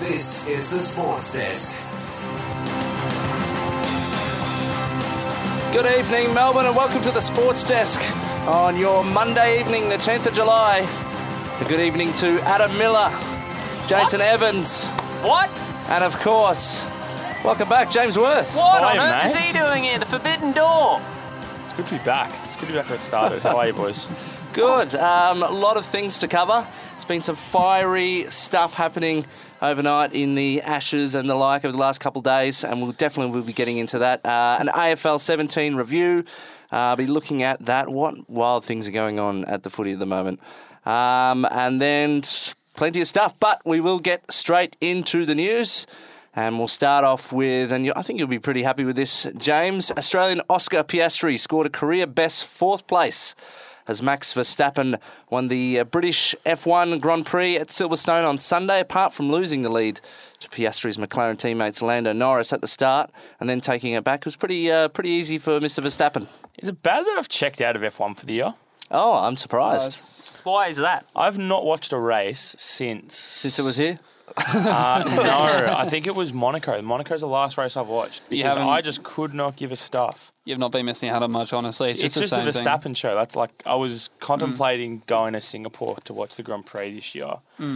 reviews, and previews. This is the Sports Desk. Good evening, Melbourne, and welcome to the Sports Desk on your Monday evening, the 10th of July. A good evening to Adam Miller, Jason What? Evans, What? and of course, welcome back, James Worth. What Hi, on earth is he doing here? The Forbidden Door. It's good to be back. It's good to be back where it started. How are you, boys? Good. Um, a lot of things to cover. There's been some fiery stuff happening overnight in the Ashes and the like over the last couple of days, and we'll definitely will be getting into that. Uh, an AFL 17 review. Uh, I'll be looking at that. What wild things are going on at the footy at the moment, um, and then plenty of stuff. But we will get straight into the news. And we'll start off with, and I think you'll be pretty happy with this, James. Australian Oscar Piastri scored a career best fourth place as Max Verstappen won the uh, British F1 Grand Prix at Silverstone on Sunday, apart from losing the lead to Piastri's McLaren teammates Lando Norris at the start and then taking it back. It was pretty uh, pretty easy for Mr. Verstappen. Is it bad that I've checked out of F1 for the year? Oh, I'm surprised. Why is that? I've not watched a race since. Since it was here? Uh, no, I think it was Monaco. Monaco's the last race I've watched because I just could not give a stuff. You've not been missing out on much, honestly. It's, It's, just, just the the Verstappen thing. show. That's like I was contemplating going to Singapore to watch the Grand Prix this year, uh,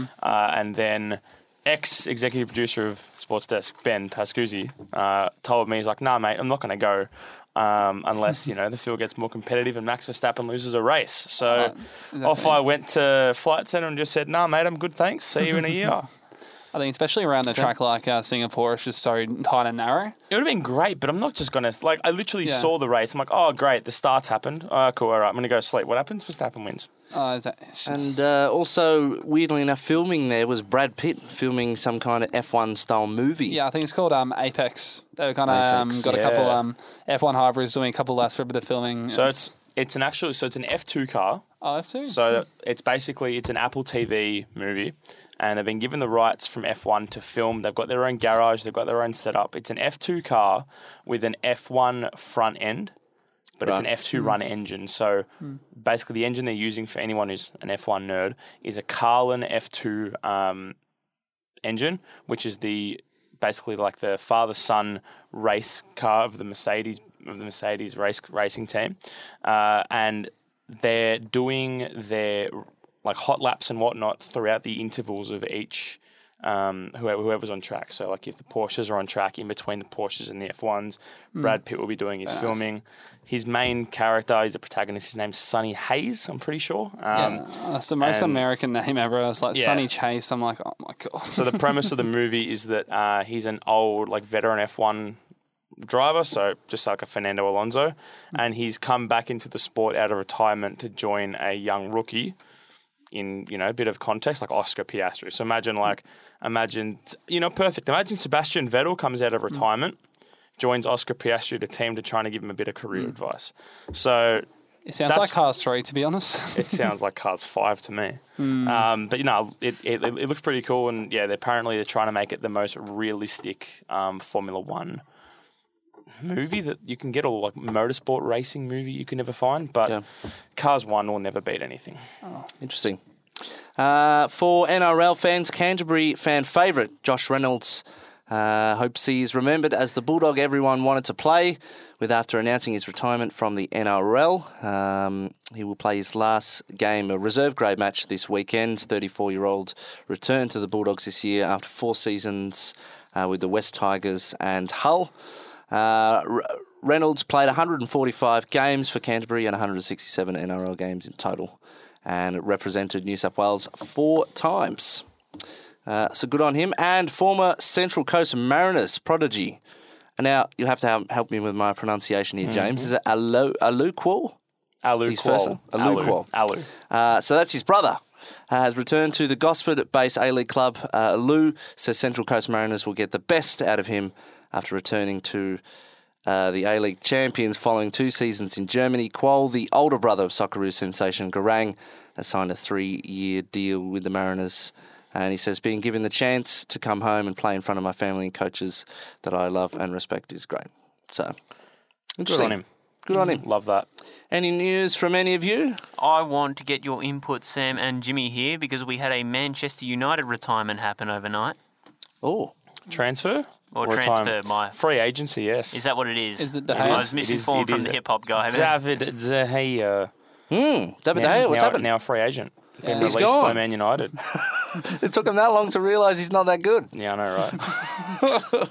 and then ex executive producer of Sports Desk Ben Pascuzzi uh, told me he's like, "Nah, mate, I'm not going to go." Um, unless you know the field gets more competitive and Max Verstappen loses a race, so Uh, off I went to Flight Centre and just said, "Nah, mate, I'm good, thanks. See you in a year." I think, especially around a track like uh, Singapore, it's just so tight and narrow. It would have been great, but I'm not just gonna like. I literally Yeah. saw the race. I'm like, "Oh, great, the starts happened. Oh, cool. All right, I'm gonna go to sleep." What happens? Verstappen wins. Uh, it's, it's just, And uh, also, weirdly enough, filming there was Brad Pitt filming some kind of F1 style movie. yeah, I think it's called um, Apex. They've kind of um, Apex, got a couple um, F1 hybrids doing a couple laps for a bit of filming. So it's it's an actual so it's an F2 car. oh, F2. So it's basically it's an Apple TV movie, and they've been given the rights from F1 to film. They've got their own garage. They've got their own setup. It's an F2 car with an F1 front end, but it's an F2 run engine. So basically, the engine they're using for anyone who's an F1 nerd is a Carlin F2 um, engine, which is the basically like the father son race car of the Mercedes of the Mercedes race racing team, uh, and they're doing their like hot laps and whatnot throughout the intervals of each. Um, whoever, whoever's on track. So, like, if the Porsches are on track, in between the Porsches and the F1s, Brad Pitt will be doing his nice. filming. His main character, he's the protagonist. His name's Sonny Hayes. I'm pretty sure. Um, yeah, that's the most and- American name ever. It's like Yeah. Sunny Chase. I'm like, oh my god. So the premise of the movie is that uh, he's an old, like veteran F1 driver, so just like a Fernando Alonso, and he's come back into the sport out of retirement to join a young rookie. In you know a bit of context, like Oscar Piastri. So imagine like imagine you know perfect. Imagine Sebastian Vettel comes out of retirement, joins Oscar Piastri, the team, to try to give him a bit of career advice. So It sounds like Cars 3, to be honest. it sounds like Cars Five to me. Um, but you know, it, it it looks pretty cool, and yeah, they're apparently they're trying to make it the most realistic um, Formula One movie that you can get, or like motorsport racing movie you can never find. But Yeah. Cars One will never beat anything. Interesting. Uh, for NRL fans, Canterbury fan favourite Josh Reynolds uh, hopes he is remembered as the Bulldog everyone wanted to play with after announcing his retirement from the NRL. Um, he will play his last game, a reserve grade match this weekend. 34 year old returned to the Bulldogs this year after four seasons uh, with the West Tigers and Hull. Uh, Re- Reynolds played 145 games for Canterbury and 167 NRL games in total and represented New South Wales four times. Uh, so good on him. And former Central Coast Mariners prodigy. And now you'll have to help, help me with my pronunciation here, James. Is it Alu Aluquo? Alou His first Kuol. Alou Alou. Alou. Uh, so that's his brother. Uh, has returned to the Gosford based A League club. Uh, Lou says Central Coast Mariners will get the best out of him after returning to uh, the A League champions following two seasons in Germany. Kuol, the older brother of Socceroo sensation Garang, has signed a three year deal with the Mariners. And he says, being given the chance to come home and play in front of my family and coaches that I love and respect is great. So, Good on him. Good on him. Love that. Any news from any of you? I want to get your input, Sam and Jimmy, here because we had a Manchester United retirement happen overnight. Oh, Transfer Or time? transfer, my. Free agency, yes. Is that what it is? Is it De I Gea? was It is- misinformed it from the hip hop guy. David De Gea. hmm. David Now, De Gea, what's now, happened? now a free agent. Been He's released by gone. Man United. It took him that long to realise he's not that good. yeah, I know, right?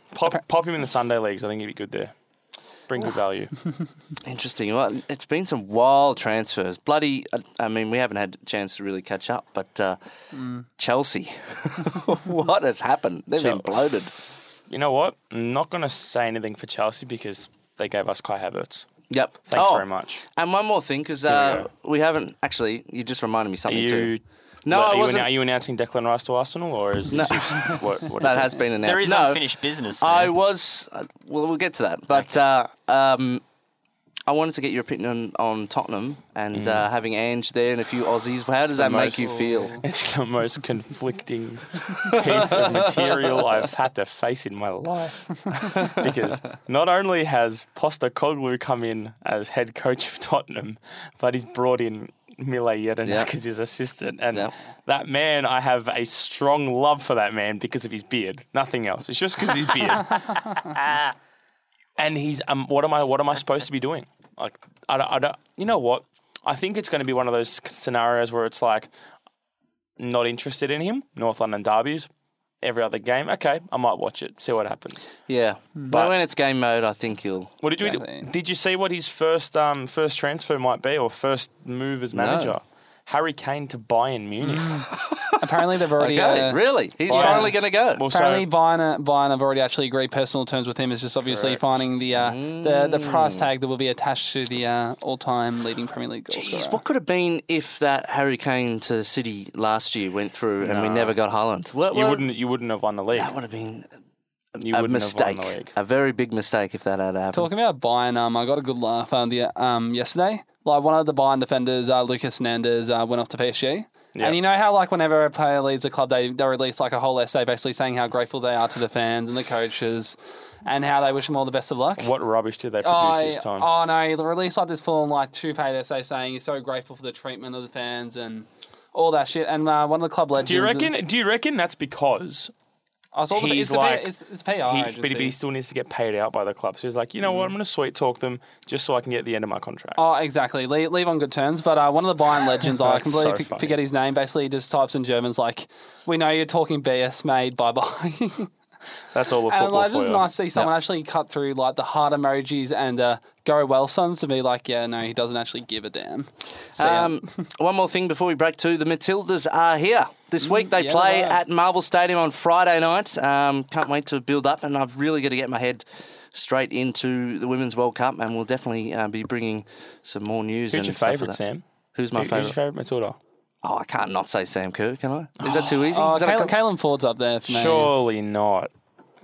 pop, pop him in the Sunday leagues. I think he'd be good there. Bring good value. Interesting. Well, it's been some wild transfers. Bloody, I- mean, we haven't had a chance to really catch up, but uh, Chelsea, what has happened? They've been bloated. You know what? I'm not going to say anything for Chelsea because they gave us Kai Havertz. Yep. Thanks Oh, very much. And one more thing, because uh, we we haven't actually. You just reminded me something you, too. No, what, are, you, wasn't. annou- are you announcing Declan Rice to Arsenal, or is this just, what, what is that it? has been announced. There is no, unfinished business. Sam. I was. uh, Well, we'll get to that. But uh, um, I wanted to get your opinion on, on Tottenham and uh, having Ange there and a few Aussies. How does that make you feel? It's the most conflicting piece of material I've had to face in my life. because not only has Postecoglou come in as head coach of Tottenham, but he's brought in Mile Jedinak Yeah. as his assistant. And Yeah. that man, I have a strong love for that man because of his beard. Nothing else. It's just because of his beard. and he's um, what am I what am I supposed to be doing? Like I don't, I don't you know what? I think it's going to be one of those scenarios where it's like not interested in him. North London derbies, every other game. Okay, I might watch it, see what happens. Yeah, but when it's game mode, I think you'll. What did you Exactly. did you see what his first um first transfer might be or first move as manager? Harry Kane to Bayern Munich. Apparently, they've already. Okay, uh, really? He's Yeah. finally going to go. Also, Apparently, Bayern, Bayern have already actually agreed personal terms with him. It's just obviously Correct. finding the uh, the the price tag that will be attached to the uh, all-time leading Premier League goal Jeez, scorer. what could have been if that Harry Kane to City last year went through and we never got Haaland? What, you wouldn't you wouldn't have won the league. That would have been You a wouldn't mistake, have won the league. a very big mistake if that had happened. Talking about Bayern, um, I got a good laugh um, the, um, yesterday. Like one of the Bayern defenders, uh, Lucas Hernandez, uh, went off to PSG. Yeah. And you know how, like, whenever a player leaves a club, they, they release like a whole essay basically saying how grateful they are to the fans and the coaches, and how they wish them all the best of luck. What rubbish did they produce Oh, this time? oh no, the release like this full like two page essay saying he's so grateful for the treatment of the fans and all that shit. And uh, one of the club legends. do you reckon? Do you reckon that's because I was all the, he's it's the, like- it's, it's PR he, agency. but, he, but he still needs to get paid out by the club? So he's like, you know what? I'm going to sweet talk them just so I can get the end of my contract. Oh, exactly. Leave, leave on good terms. But uh, one of the Bayern legends, I completely so f- forget his name. Basically, he just types in German's like, "We know you're talking BS, made bye bye." That's all the and football like, for just nice to see someone actually cut through like the heart emojis and uh, go well sons to be like, yeah, no, he doesn't actually give a damn. So, yeah. Um, one more thing before we break too. The Matildas are here this week. They yeah, play they at Marvel Stadium on Friday night. Um, can't wait to build up, and I've really got to get my head straight into the Women's World Cup, and we'll definitely uh, be bringing some more news. Who's and your favourite, that. Sam? Who's my Who- Who's your favourite? favourite Matilda? Oh, I can't not say Sam Kerr, can I? Is that too easy? oh, Is that Kalen, co- Foord's up there for me. Surely not.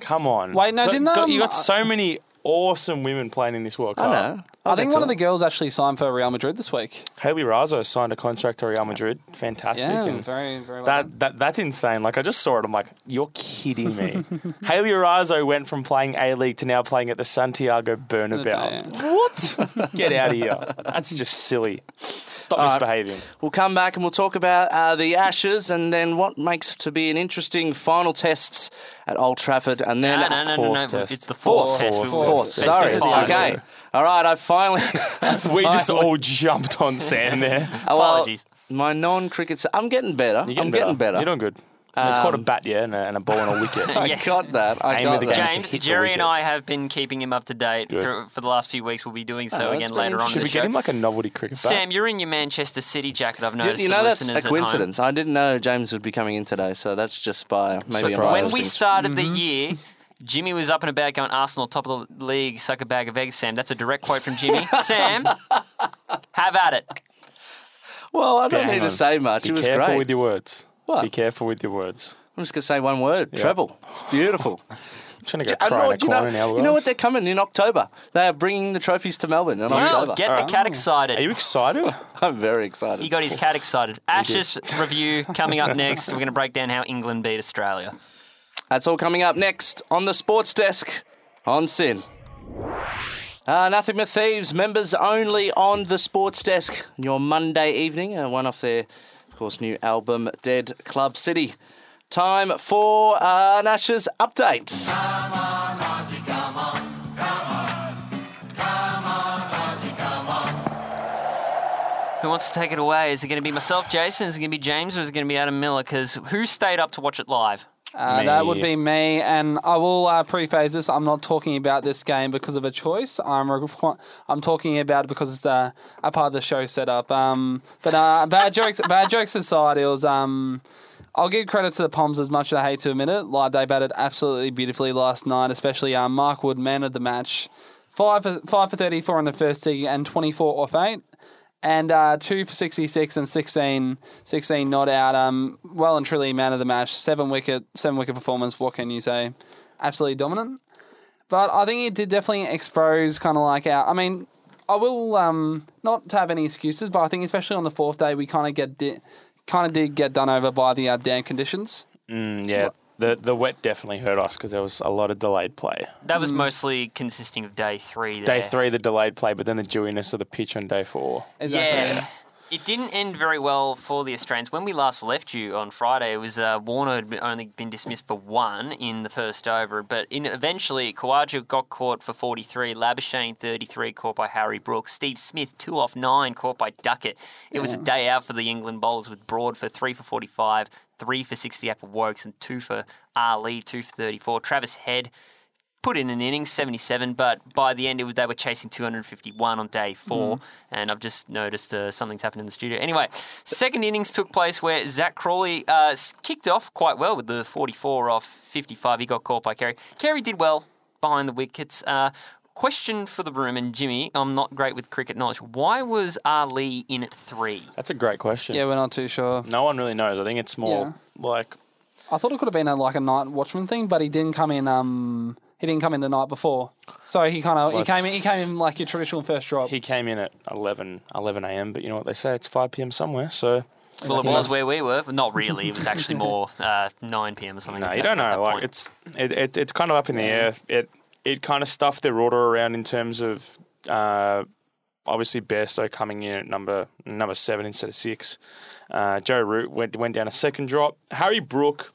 Come on. Wait, no, Got- didn't, got- um, you got so many awesome women playing in this World Cup. I know. I think one of the the girls actually signed for Real Madrid this week. Hayley Raso signed a contract to Real Madrid. Fantastic. Yeah, and very, very well. done. that, that that's insane. Like I just saw it. I'm like, you're kidding me. Hayley Raso went from playing A League to now playing at the Santiago Bernabeu. What? Get out of here. That's just silly. Stop misbehaving. We'll come back and we'll talk about uh, the Ashes and then what makes to be an interesting final test at Old Trafford and then No, no, no, no, Fourth no. test. It's the Fourth. fourth, test. Fourth. We've- Fourth. Sorry, it's five. okay. All right, I finally. We just all jumped on Sam there. Oh, well, Apologies. my non-cricket. I'm getting better. You're I'm getting better. You're doing good. it's called a bat, yeah, and a, and a ball and a wicket. I Yes. got that. I Aim got of the that. game. James, hit the Jerry and wicket. I have been keeping him up to date Good. through, for the last few weeks. We'll be doing so Oh, again that's later very on Should in we the get him like a novelty cricket bat? Sam, you're in your Manchester City jacket. I've You, noticed. you for know that's listeners a at home. coincidence. I didn't know James would be coming in today, so that's just by maybe a Surprise. When minor we thing. started Mm-hmm. the year, Jimmy was up and about going Arsenal top of the league, suck a bag of eggs. Sam, that's a direct quote from Jimmy. Sam, have at it. Well, I don't Yeah, need hang to say much. Be it was careful great. with your words. What? Be careful with your words. I'm just gonna say one word: treble. Beautiful. Trying to go uh, I cry know, in a you, know, corner now. you know what? They're coming in October. They are bringing the trophies to Melbourne in Well, October. get the cat ah. excited. Are you excited? I'm very excited. He got his cat excited. Ashes review coming up next. We're going to break down how England beat Australia. That's all coming up next on the sports desk on SYN. Uh, Nothing but Thieves, members only on the sports desk. On your Monday evening, uh, one off their, of course, new album, Dead Club City. Time for uh, Ashes update. Who wants to take it away? Is it going to be myself, Jason? Is it going to be James, or is it going to be Adam Miller? Because who stayed up to watch it live? Uh, that would be me, and I will uh, preface this. I'm not talking about this game because of a choice. I'm requ- I'm talking about it because it's uh, a part of the show setup. Um, but uh, bad jokes, bad jokes aside, it was. Um, I'll give credit to the Poms as much as I hate to admit it. Like they batted absolutely beautifully last night, especially um, Mark Wood, man of the match, five for, five for thirty four in the first tee and twenty four off eight. And uh, two for 66 and 16, 16 not out. Um, well and truly man of the match. Seven wicket, seven wicket performance. What can you say? Absolutely dominant. But I think it did definitely expose kind of like our. I mean, I will um not to have any excuses, but I think especially on the fourth day we kind of get di- kind of did get done over by the uh, damp conditions. Mm, yeah, the the wet definitely hurt us because there was a lot of delayed play. That was mostly consisting of day three. Day three, the delayed play, but then the dewiness of the pitch on day four. Yeah. It didn't end very well for the Australians. When we last left you on Friday, it was uh, Warner had been- only been dismissed for one in the first over, but in, eventually Khawaja got caught for 43, Labuschagne 33, caught by Harry Brooks, Steve Smith 2 off 9, caught by Duckett. It was a day out for the England bowlers with Broad for 3 for 45, 3 for 68 for Woakes, and 2 for Ali, 2 for 34. Travis Head put in an inning, 77, but by the end it was, they were chasing 251 on day four, and I've just noticed uh, something's happened in the studio. Anyway, second innings took place where Zak Crawley uh, kicked off quite well with the 44 off 55. He got caught by Carey. Carey did well behind the wickets. Uh, question for the room, and Jimmy, I'm not great with cricket knowledge. Why was Ali in at three? That's a great question. Yeah, we're not too sure. No one really knows. I think it's more like I thought it could have been a, like a night watchman thing, but he didn't come in. Um, he didn't come in the night before, so he kind of he came in. He came in like your traditional first drop. he came in at 11, 11 a.m. But you know what they say? It's 5 p.m. somewhere. So Well, it He was where we were, but not really. It was actually more uh, 9 p.m. or something. no, like you that don't know. Like point. it's it, it, it's kind of up in the air. It it kind of stuffed their order around in terms of uh, obviously Bairstow coming in at number number seven instead of six. Uh, Joe Root went went down a second drop. Harry Brook.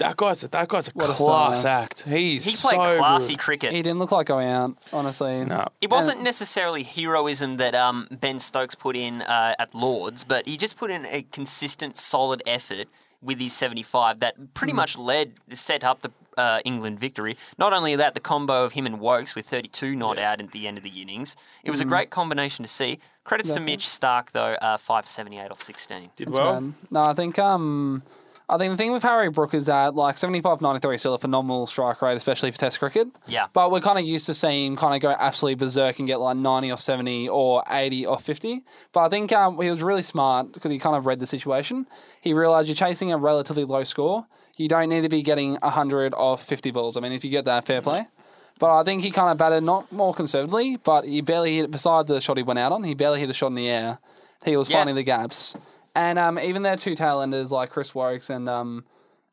That guy's a, that guy's a What a class sign. act. He's he played so classy good. cricket. He didn't look like going out, honestly. No, It wasn't necessarily heroism that um, Ben Stokes put in uh, at Lords, but he just put in a consistent, solid effort with his 75 that pretty much led, set up the uh, England victory. Not only that, the combo of him and Woakes with 32 not out at the end of the innings. It was a great combination to see. Credits to Mitch Starc, though, uh, 578 off 16. did well. Man. No, I think um, I think the thing with Harry Brook is that like 75 93 is still a phenomenal strike rate, especially for Test cricket. Yeah. But we're kind of used to seeing him kind of go absolutely berserk and get like 90 off 70 or 80 off 50. But I think um, he was really smart because he kind of read the situation. He realised you're chasing a relatively low score. You don't need to be getting 100 off 50 balls. I mean, if you get that, fair play. But I think he kind of batted not more conservatively, but he barely hit, besides the shot he went out on, he barely hit a shot in the air. He was Yeah. finding the gaps. And um, even their two tailenders like Chris Warwick's and um,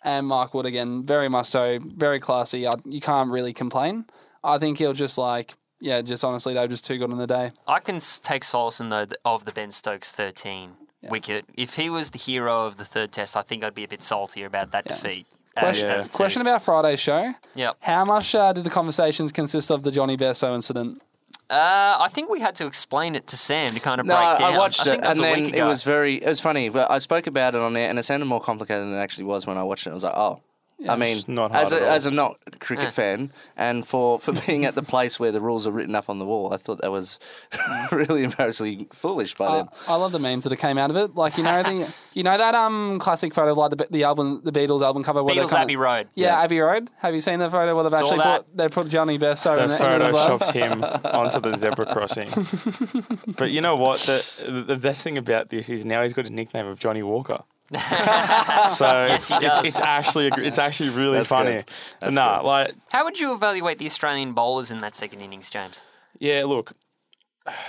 and Mark Wood again, very much so, very classy. I, you can't really complain. I think he'll just like, yeah, just honestly, they were just too good on the day. I can take solace in though of the Ben Stokes 13 wicket. If he was the hero of the third test, I think I'd be a bit saltier about that defeat. Question, to- question about Friday's show. Yep. How much uh, did the conversations consist of the Johnny Bairstow incident? Uh, I think we had to explain it to Sam to kind of No, break down. I watched think it, and a then it was very. It was funny. But I spoke about it on there, and it sounded more complicated than it actually was when I watched it. I was like, oh. I mean, not as a, as a not cricket Yeah. fan, and for, for being at the place where the rules are written up on the wall, I thought that was really embarrassingly foolish by them. I, I love the memes that came out of it. Like you know the you know that um classic photo of like the the album the Beatles album cover where Beatles they Abbey Road. Yeah, Abbey Road. Have you seen the photo where they've Saw actually that. put they put Johnny Bairstow in, They the, in it as well? photoshopped him onto the zebra crossing. but you know what? The, the best thing about this is now he's got a nickname of Johnny Walker. so it's, it's it's actually it's actually really That's funny. good. That's nah, good. like How would you evaluate the Australian bowlers in that second innings, James? yeah, look,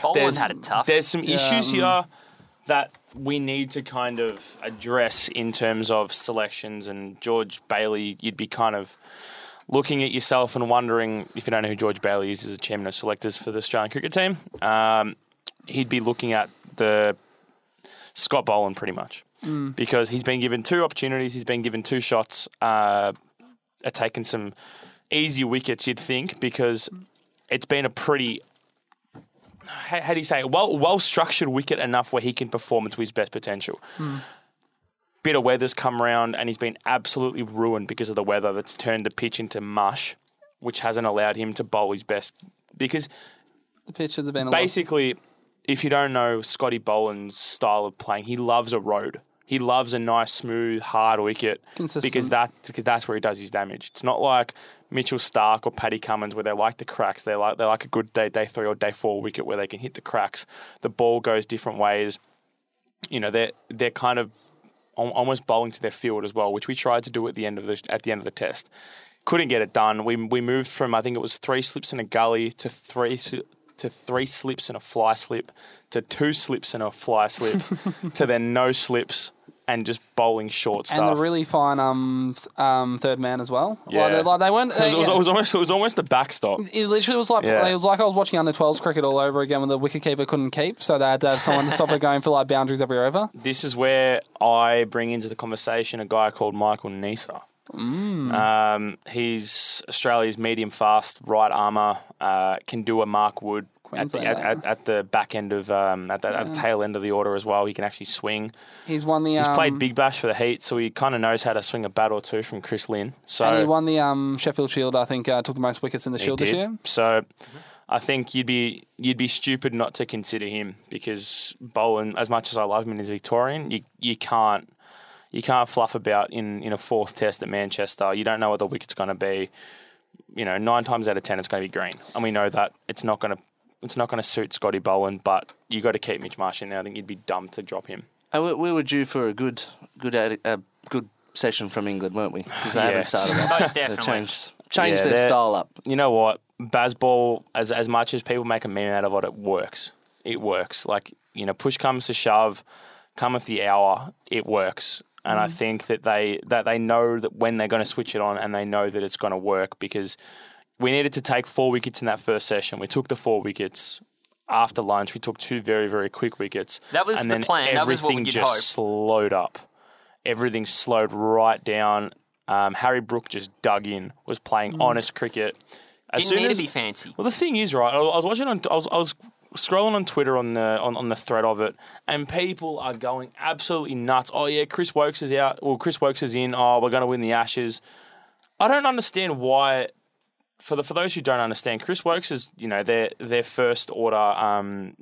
Boland there's had it tough. there's some issues um, here that we need to kind of address in terms of selections and George Bailey. You'd be kind of looking at yourself and wondering if you don't know who George Bailey is, as a chairman of selectors for the Australian cricket team, um, he'd be looking at the Scott Boland pretty much because he's been given two opportunities, he's been given two shots, uh, at taking some easy wickets. You'd think because it's been a pretty how, how do you say it? well well structured wicket enough where he can perform to his best potential. Bit of weather's come around and he's been absolutely ruined because of the weather that's turned the pitch into mush, which hasn't allowed him to bowl his best. Because The pitches have been a basically, if you don't know Scotty Boland's style of playing, he loves a road. He loves a nice, smooth, hard wicket Consistent. because that because that's where he does his damage. It's not like Mitchell Starc or Paddy Cummins where they like the cracks. They like they like a good day day three or day four wicket where they can hit the cracks. The ball goes different ways. You know they're they're kind of almost bowling to their field as well, which we tried to do at the end of the at the end of the test. Couldn't get it done. We we moved from I think it was three slips in a gully to three to three slips and a fly slip to two slips and a fly slip to then no slips and just bowling short stuff. And the really fine um th- um third man as well. Yeah. Like, they, like they weren't. it, was, it was- yeah. it was almost it was almost a backstop. It literally was like Yeah. it was like I was watching under 12s cricket all over again when the wicketkeeper couldn't keep, so they had to have someone to stop it going for like boundaries every over. This is where I bring into the conversation a guy called Michael Neser. Um, he's Australia's medium fast right armour. Uh, can do a Mark Wood at the, at, at, at the back end of um, at, the, at the tail end of the order as well. He can actually swing. He's won the. He's um, played Big Bash for the Heat, so he kind of knows how to swing a bat or two from Chris Lynn. So And he won the um, Sheffield Shield. I think uh, took the most wickets in the He Shield this year. So I think you'd be you'd be stupid not to consider him because Boland, as much as I love him as Victorian, you you can't you can't fluff about in, in a fourth test at Manchester. You don't know what the wicket's going to be. You know, nine times out of ten, it's going to be green, and we know that it's not going to it's not going to suit Scotty Boland. But you got to keep Mitch Marsh in there. I think you'd be dumb to drop him. Uh, we, we were due for a good, good, atti- uh, good session from England, weren't we? Because they Yes. haven't started. Off. Most They've definitely. changed, changed Yeah, their style up. you know what? Bazball, as as much as people make a meme out of it, it works. It works. Like, you know, push comes to shove, cometh the hour, it works. And I think that they that they know that when they're going to switch it on and they know that it's going to work because we needed to take four wickets in that first session. We took the four wickets. After lunch, we took two very, very quick wickets. That was and the then plan. That was what Everything just hope. slowed up. Everything slowed right down. Um, Harry Brook just dug in, was playing honest cricket. As Didn't soon need as- to be fancy. well, the thing is, right? I I was watching on. I was, I was scrolling on Twitter on the on, on the thread of it, and people are going absolutely nuts. Oh yeah, Chris Woakes is out. Well, Chris Woakes is in. Oh, we're going to win the Ashes. I don't understand why. For the for those who don't understand, Chris Woakes is you know their their first order um,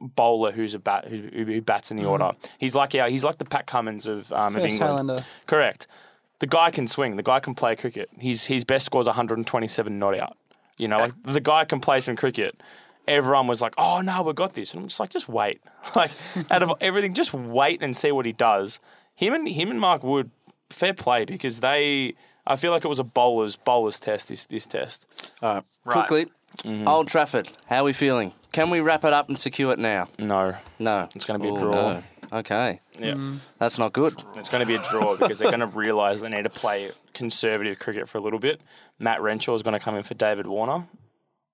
bowler who's a bat who, who bats in the order. He's like yeah, he's like the Pat Cummins of um, of England. Correct. The guy can swing. The guy can play cricket. His his best score is 127 not out. You know, like the guy can play some cricket. Everyone was like, "Oh no, we got this," and I'm just like, "Just wait." Like out of everything, just wait and see what he does. Him and him and Mark Wood, fair play because they. I feel like it was a bowler's bowler's test. This this test. All right, Right. quickly. Mm-hmm. Old Trafford, how are we feeling? Can we wrap it up and secure it now? No, No. It's gonna be a Oh, draw. no. Okay, yeah, that's not good. it's going to be a draw because they're going to realise they need to play conservative cricket for a little bit. Matt Renshaw is going to come in for David Warner.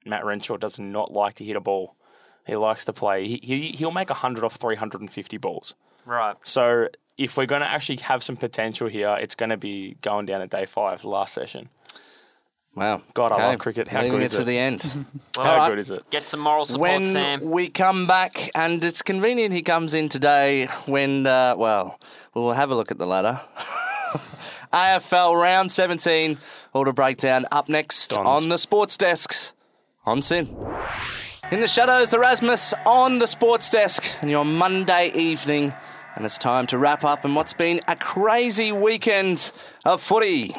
Matt Renshaw does not like to hit a ball. He likes to play. He, he he'll make hundred off three hundred and fifty balls. Right. So if we're going to actually have some potential here, it's going to be going down at day five, last session. Wow. God, I love cricket. How Leaving good it is to the end. Well, How All right. good is it? Get some moral support, when Sam. we come back, and it's convenient he comes in today when, uh, well, we'll have a look at the ladder. AFL round 17, order breakdown up next Dons. on the sports desks on SYN. In the shadows, the Rasmus on the sports desk, and your Monday evening, and it's time to wrap up in what's been a crazy weekend of footy.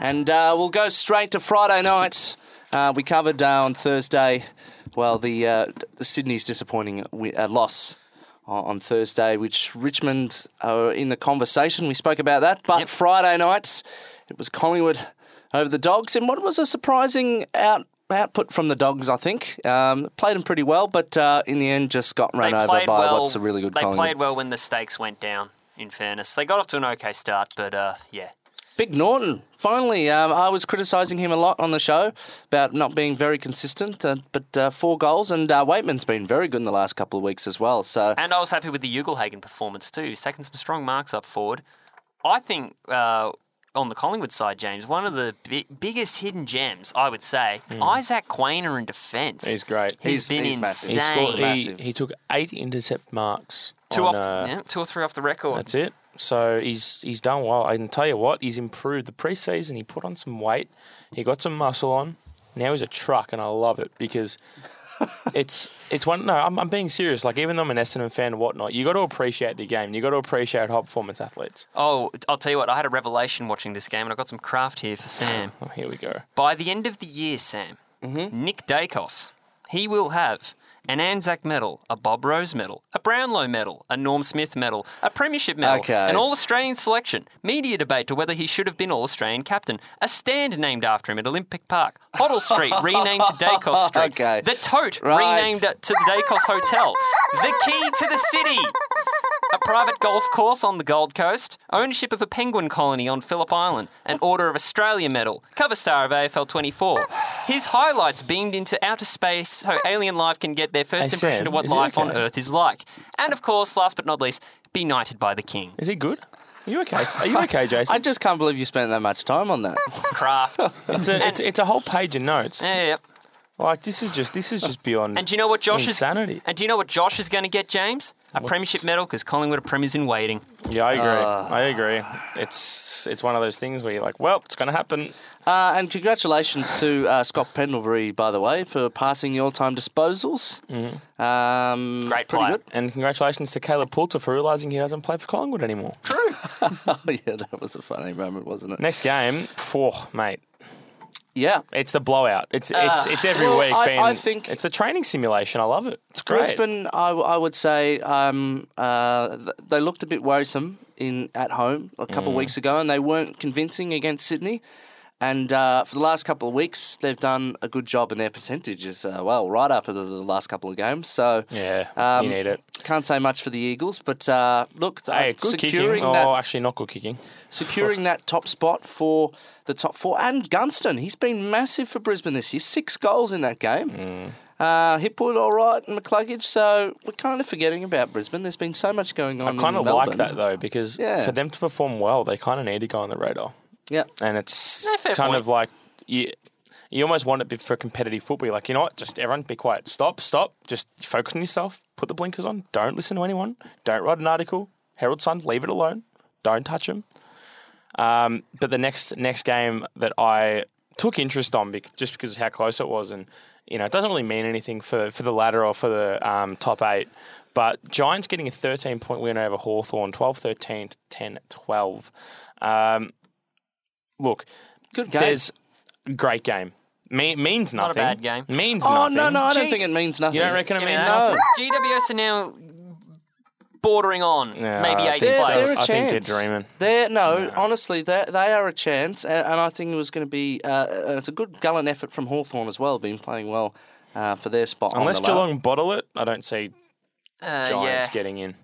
And uh, we'll go straight to Friday night. Uh, we covered uh, on Thursday, well, the, uh, the Sydney's disappointing uh, loss on on Thursday, which Richmond are in the conversation. We spoke about that. But Yep. Friday night, it was Collingwood over the Dogs, and what was a surprising out, output from the Dogs, I think. Um, played them pretty well, but uh, in the end, just got run over by well. what's a really good They played well when the stakes went down. In fairness, they got off to an okay start, but uh, yeah, Big Naughton, finally. Um, I was criticising him a lot on the show about not being very consistent, uh, but uh, four goals, and uh, Weightman's been very good in the last couple of weeks as well. So And I was happy with the Ugle-Hagan performance too. He's taken some strong marks up forward. I think uh, on the Collingwood side, James, one of the bi- biggest hidden gems, I would say, Isaac Quaynor in defence. He's great. He's been he's massive. He, insane. scored, he, Massive. he took eight intercept marks. two on, off, uh, yeah, two or three off the record. That's it. So he's he's done well. I can tell you what, he's improved the preseason. He put on some weight. He got some muscle on. Now he's a truck, and I love it because it's it's one. No, I'm, I'm being serious. Like even though I'm an Essendon fan and whatnot, you got to appreciate the game. You got to appreciate high performance athletes. Oh, I'll tell you what, I had a revelation watching this game, and I got some craft here for Sam. Oh, here we go. By the end of the year, Sam, Mm-hmm. Nick Daicos, he will have an Anzac medal, a Bob Rose medal, a Brownlow medal, a Norm Smith medal, a Premiership medal, Okay. an All Australian selection, media debate to whether he should have been All Australian captain, a stand named after him at Olympic Park, Hoddle Street renamed to Daicos Street, Okay. the Tote Right. renamed to the Daicos Hotel, the key to the city a private golf course on the Gold Coast, ownership of a penguin colony on Phillip Island, an Order of Australia medal, cover star of AFL 24. His highlights beamed into outer space so alien life can get their first Hey, impression Sam, of what is he life on okay? Earth is like. And of course, last but not least, be knighted by the king. Is he good? Are you okay? Are you okay, Jason? I just can't believe you spent that much time on that. Craft. It's a it's, it's a whole page of notes. yeah, yeah. Like this is just this is just beyond. And do you know what Josh Insanity. is? And do you know what Josh is going to get, James? A premiership medal because Collingwood are premiers in waiting. yeah, I agree. Uh. I agree. It's it's one of those things where you're like, well, it's going to happen. Uh, and congratulations to uh, Scott Pendlebury, by the way, for passing the all-time disposals. Um, Great pretty player. good. And congratulations to Caleb Poulter for realising he doesn't play for Collingwood anymore. True. oh yeah, that was a funny moment, wasn't it? Next game, four, mate. Yeah, It's the blowout. It's it's it's every well, week. I- being, I think- it's the training simulation. I love it. It's great. Brisbane, I, I would say, um, uh, they looked a bit worrisome in at home a couple Mm. of weeks ago, and they weren't convincing against Sydney. And uh, for the last couple of weeks, they've done a good job in their percentages. Uh, well, right up to the, the last couple of games. So Yeah, um, you need it. Can't say much for the Eagles, but uh, look, Hey, uh, good kicking. securing Oh, actually, not good kicking. securing that top spot for the top four. And Gunston, he's been massive for Brisbane this year. Six goals in that game. Mm. Uh, Hipwood all right and McCluggage. So we're kind of forgetting about Brisbane. There's been so much going on. I kind in of like that though because Yeah. for them to perform well, they kind of need to go on the radar. Yeah. and it's Yeah, fair kind point. of like you, you almost want it be- for competitive football. Like you know what, just everyone be quiet, stop, stop, just focus on yourself, put the blinkers on, don't listen to anyone, don't write an article. Herald Sun, leave it alone, don't touch them. Um, but the next next game that I took interest on bec- just because of how close it was, and you know, it doesn't really mean anything for, for the ladder or for the um, top eight. But Giants getting a 13 point win over Hawthorn, 12 13 to 10 12. Um, look, Good game. there's great game. Me- means Not a nothing. bad game. Means oh, nothing. no, no, I don't Gee, think it means nothing. You don't reckon it Give me means that. nothing? GWS are now bordering on Yeah, maybe I eighth think They're, place. they're a I think they're dreaming. They're, no, honestly, they they are a chance, and, and I think it was going to be. Uh, it's a good gallant effort from Hawthorn as well, been playing well uh, for their spot. Unless on the ladder. Geelong bottle it, I don't see Uh, Giants yeah. getting in.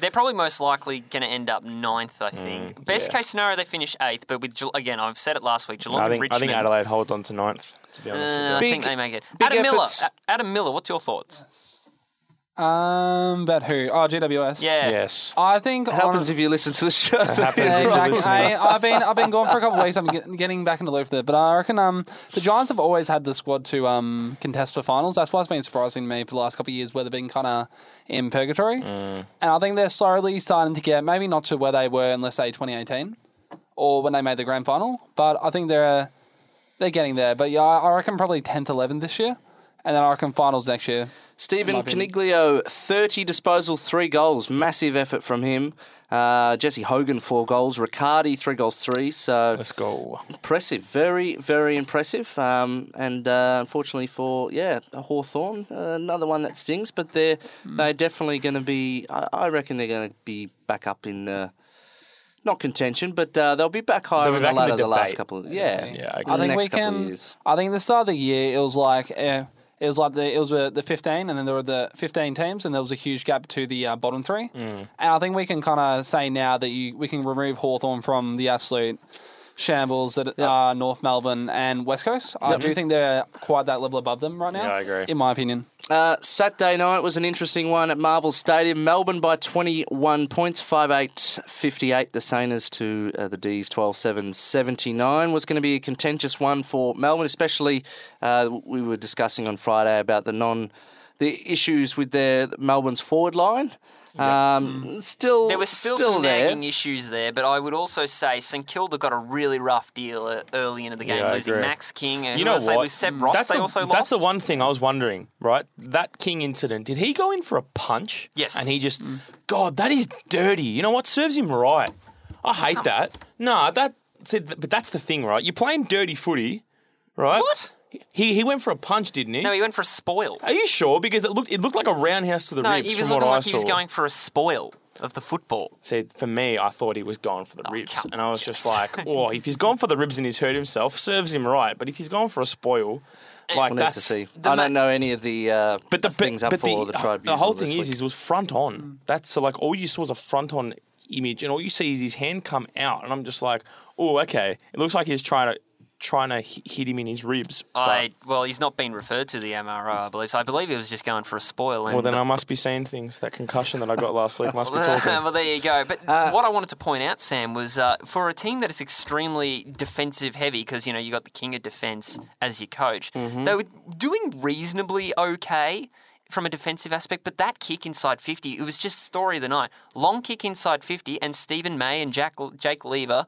They're probably most likely going to end up ninth, I think. Best Mm, yeah. case scenario, they finish eighth, but with Ge- again, I've said it last week. Geelong I and think I Richmond. think Adelaide holds on to ninth. To be honest uh, I with you. think Big- they make it. big Adam Miller. efforts. A- Adam Miller. What's your thoughts? Um, about who? Oh, GWS. Yeah. Yes. I think It happens if you listen to the show. happens Yeah, if you exactly. listen. I, I've been I've been gone for a couple of weeks. I'm get, getting back in the loop there, but I reckon um the Giants have always had the squad to um contest for finals. That's why it's been surprising to me for the last couple of years where they've been kind of in purgatory, and I think they're slowly starting to get maybe not to where they were in let's say 2018 or when they made the grand final, but I think they're they're getting there. But yeah, I I reckon probably 10th, 11th this year, and then I reckon finals next year. Stephen My. Coniglio, 30 disposal, three goals. Massive effort from him. Uh, Jesse Hogan, four goals. Riccardi, three goals, three. So Let's go. impressive. Very, very impressive. Um, and uh, unfortunately for, yeah, Hawthorn, uh, another one that stings, but they're, they're definitely going to be, I, I reckon they're going to be back up in. Uh, not contention, but uh, they'll be back higher They'll be in the back in the the, last couple of yeah. Yeah, I agree. I the think next we can. years. I think the start of the year it was like uh, it was like the it was the, the fifteen, and then there were the fifteen teams, and there was a huge gap to the uh, bottom three. Mm. And I think we can kind of say now that you we can remove Hawthorn from the absolute shambles that are North Melbourne and West Coast. I do think they're quite that level above them right now. Yeah, I agree. In my opinion. Uh, Saturday night was an interesting one at Marvel Stadium. Melbourne by 21 points, 5 8 58. The Saners to uh, the D's 12 7 79. Was going to be a contentious one for Melbourne, especially uh, we were discussing on Friday about the non. The issues with their Melbourne's forward line, um, mm. still There were still, still some there. nagging issues there, but I would also say St Kilda got a really rough deal early into the game, Yeah, I losing agree. Max King. And You know else they what? lose? Seb mm. Ross, that's they the, also That's lost. the one thing I was wondering, right? That King incident, did he go in for a punch? Yes. And he just, mm. God, that is dirty. You know what? Serves him right. I hate that. No, that, see, th- but that's the thing, right? You're playing dirty footy, right? What? He he went for a punch, didn't he? No, he went for a spoil. Are you sure? Because it looked it looked like a roundhouse to the No, ribs he was from what looking I like saw. he was going for a spoil of the football. See, for me, I thought he was going for the ribs, come and I was just like, "Oh, if he's gone for the ribs and he's hurt himself, serves him right." But if he's gone for a spoil, like We'll need to that's see. the I ma- don't know any of the uh, But the things up but for the, the, tribunal. The whole this thing is, week. is it was front on. That's so like all you saw was a front on image, and all you see is his hand come out, and I'm just like, oh, okay. It looks like he's trying to trying to hit him in his ribs. I well, he's not been referred to the MRO, I believe. So I believe he was just going for a spoil. And well, then the- I must be seeing things. That concussion that I got last week must be talking. well, there you go. But Uh, what I wanted to point out, Sam, was uh, for a team that is extremely defensive heavy, because you know you got the king of defense as your coach, Mm-hmm. they were doing reasonably okay from a defensive aspect. But that kick inside fifty, it was just story of the night. Long kick inside fifty, and Steven May and Jack Jake Lever.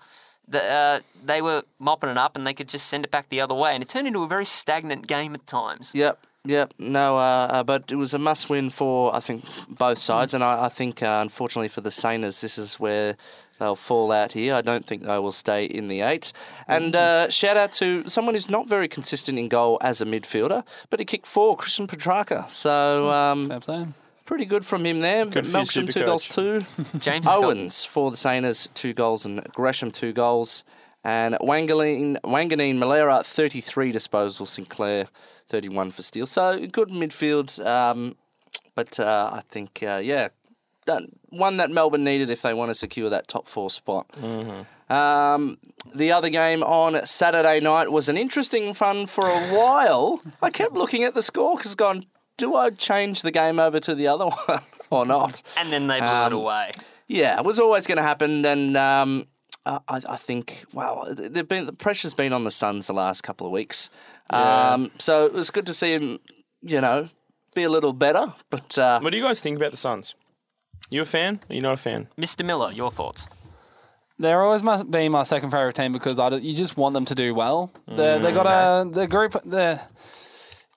The, uh, they were mopping it up and they could just send it back the other way, and it turned into a very stagnant game at times. Yep, yep. No, uh, uh, but it was a must-win for I think both sides, and I, I think uh, unfortunately for the Saners, this is where they'll fall out here. I don't think they will stay in the eight. And uh, shout out to someone who's not very consistent in goal as a midfielder, but he kicked four, Christian Petracca. So um, Fair play. Pretty good from him there. Good for Melksham two Supercoach. goals two. James has got- Owens for the Saners, two goals, and Gresham, two goals. And Wanganeen, Wanganeen Milera, 33 disposals, Sinclair, 31 for Steele. So good midfield. Um, but uh, I think, uh, yeah, that, one that Melbourne needed if they want to secure that top four spot. Um, the other game on Saturday night was an interesting fun for a while. I kept looking at the score because gone, do I change the game over to the other one or not? and then they blew Um, it away. Yeah, it was always going to happen, and um, I, I I think wow, there've been the pressure's been on the Suns the last couple of weeks. Um, so it was good to see him, you know, be a little better. But uh, What do you guys think about the Suns? You a fan? Are you not a fan? Mr. Miller, your thoughts? They're always must be my second favorite team because I, d- you just want them to do well. They they got a the group the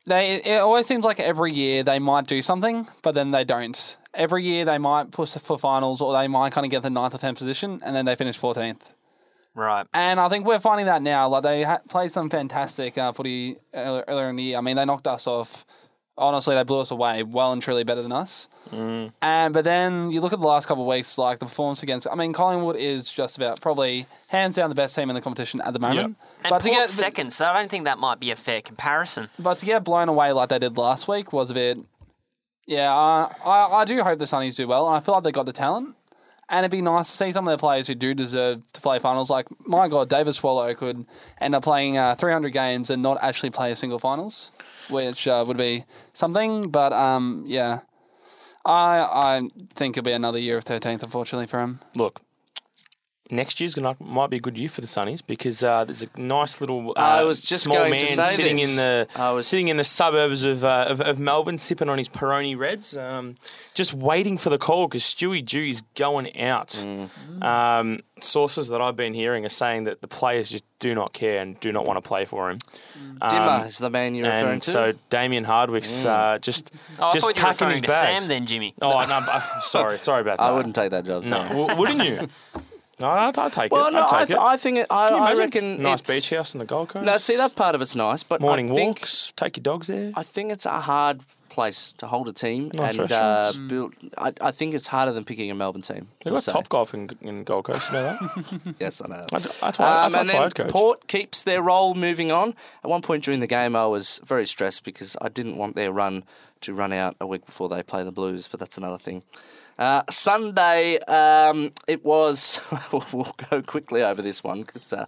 they it always seems like every year they might do something, but then they don't. Every year they might push for finals or they might kind of get the ninth or tenth position and then they finish fourteenth. Right. And I think we're finding that now. Like they ha- played some fantastic uh, footy earlier, earlier in the year. I mean, they knocked us off. Honestly, they blew us away. Well and truly better than us. And but then you look at the last couple of weeks, like the performance against. I mean, Collingwood is just about probably hands down the best team in the competition at the moment. And But to get second, so I don't think that might be a fair comparison. but to get blown away like they did last week was a bit. Yeah, I I, I do hope the Sunnies do well, and I feel like they got the talent. And it'd be nice to see some of their players who do deserve to play finals. Like, my God, David Swallow could end up playing uh, 300 games and not actually play a single finals, which uh, would be something. But um, yeah, I I think it'll be another year of 13th, unfortunately, for him. Look, next year's gonna might be a good year for the Sunnies because uh, there's a nice little uh, I was just small going man to say sitting this. in the I was- sitting in the suburbs of, uh, of of Melbourne, sipping on his Peroni Reds, um, just waiting for the call because Stewie Dew is going out. Mm. Um, sources that I've been hearing are saying that the players just do not care and do not want to play for him. Dimmer is the man you're referring to. so Damien Hardwick's uh, just Oh, I just you were packing referring his to bags. Sam then, Jimmy. Oh no, but- sorry, sorry about that. I wouldn't take that job. No, w- wouldn't you? No, I'd, I'd take Well, it. no, I'd I, take th- it. I think it, I, Can you I imagine? reckon nice it's- beach house on the Gold Coast. No, see that part of it's nice, but morning I think, walks. Take your dogs there. I think it's a hard place to hold a team Nice and uh, restaurants. build. I, I think it's harder than picking a Melbourne team. They've I'll got say. top golf in, in Gold Coast. You know that? Yes, I know. I- that's why. Um, that's and why then I'd coach. Port keeps their role moving on. At one point during the game, I was very stressed because I didn't want their run to run out a week before they play the Blues, but that's another thing. Uh, Sunday, um, it was. we'll go quickly over this one because uh,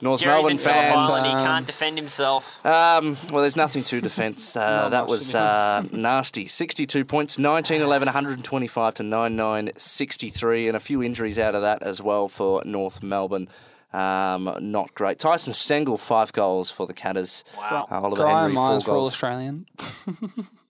North Jerry's Melbourne in Phillip fans. Island. He um, can't defend himself. Um, well, there's nothing to defence. Uh, that was uh, nasty. 62 points, 19 11, 125 to 9 9, 63, and a few injuries out of that as well for North Melbourne. Um, not great. Tyson Stengel, five goals for the Catters. Wow. Uh, Oliver Graham Henry, four Myers for all goals. Australian.